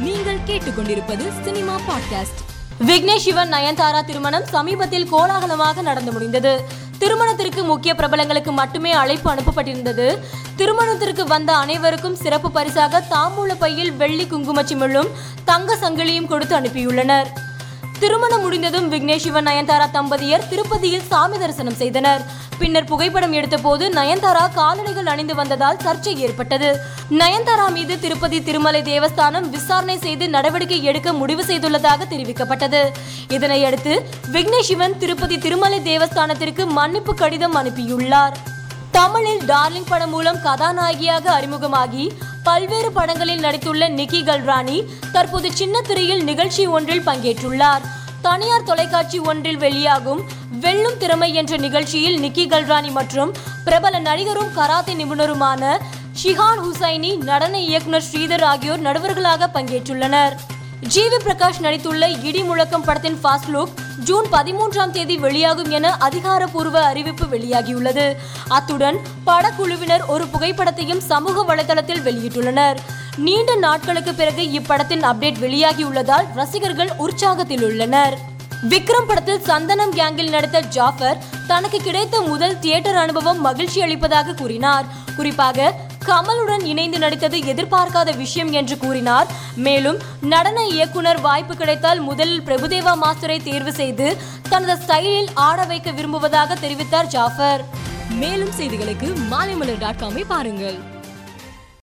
நீங்கள் கேட்டுக்கொண்டிருப்பது cinema podcast. Vignesh Shivan Nayanthara திருமணம் சமீபத்தில் கோலாகலமாக நடந்து முடிந்தது. திருமணத்திற்கு முக்கிய பிரபலங்களுக்கு மட்டுமே அழைப்பு அனுப்பப்பட்டிருந்தது. திருமணத்திற்கு வந்த அனைவருக்கும் சிறப்பு பரிசாக தாம்பூல பையில் வெள்ளி குங்குமச்சிமிழும் தங்க சங்கிலியும் கொடுத்து அனுப்பியுள்ளனர். திருமணம் முடிந்ததும் விக்னேஷ் சிவன் நயன்தாரா தம்பதியர் திருப்பதியில் சாமி தரிசனம் செய்தனர். பின்னர் புகைப்படம் எடுத்தபோது நயன்தாரா காலணிகள் அணிந்து வந்ததால் சர்ச்சை ஏற்பட்டது. நயன்தாரா மீது திருப்பதி திருமலை தேவஸ்தானம் விசாரணை செய்து நடவடிக்கை எடுக்க முடிவு செய்துள்ளதாக தெரிவிக்கப்பட்டது. இதனையடுத்து விக்னேஷ் சிவன் திருப்பதி திருமலை தேவஸ்தானத்திற்கு மன்னிப்பு கடிதம் அனுப்பியுள்ளார். தமிழில் டார்லிங் படம் மூலம் கதாநாயகியாக அறிமுகமாகி பல்வேறு படங்களில் நடித்துள்ள நிக்கி கல்ராணி தற்போது சின்ன திரையில் நிகழ்ச்சி ஒன்றில் பங்கேற்றுள்ளார். தனியார் தொலைக்காட்சி ஒன்றில் வெளியாகும் வெல்லும் திறமை என்ற நிகழ்ச்சியில் நிக்கி கல்ராணி மற்றும் பிரபல நடிகரும் கராத்தே நிபுணருமான ஷிஹான் ஹுசைனி நடன இயக்குனர் ஸ்ரீதர் ஆகியோர் நடுவர்களாக பங்கேற்றுள்ளனர். ஜிவி பிரகாஷ் நடித்துள்ள இடி முழக்கம் படத்தின் ஃபாஸ்ட் லுக் ஜூன் பதிமூன்றாம் தேதி வெளியாகும் என அதிகாரப்பூர்வ அறிவிப்பு வெளியாகியுள்ளது. அத்துடன் படக்குழுவினர் ஒரு புகைப்படத்தையும் சமூக வலைதளத்தில் வெளியிட்டுள்ளனர். நீண்ட நாட்களுக்கு பிறகு இப்படத்தின் அப்டேட் வெளியாகியுள்ளதால் ரசிகர்கள் உற்சாகத்தில் உள்ளனர். விக்ரம் படத்தில் சந்தனம் கேங்கில் நடித்த ஜாஃபர் தனக்கு கிடைத்த முதல் தியேட்டர் அனுபவம் மகிழ்ச்சி அளிப்பதாக கூறினார். குறிப்பாக கமலுடன் இணைந்து நடித்தது எதிர்பார்க்காத விஷயம் என்று கூறினார். மேலும் நடன இயக்குனர் வாய்ப்பு கிடைத்தால் முதலில் பிரபுதேவா மாஸ்டரை தேர்வு செய்து தனது ஸ்டைலில் ஆட வைக்க விரும்புவதாக தெரிவித்தார் ஜாஃபர். மேலும் செய்திகளுக்கு மாலைமலர் டாட் காமை பாருங்கள்.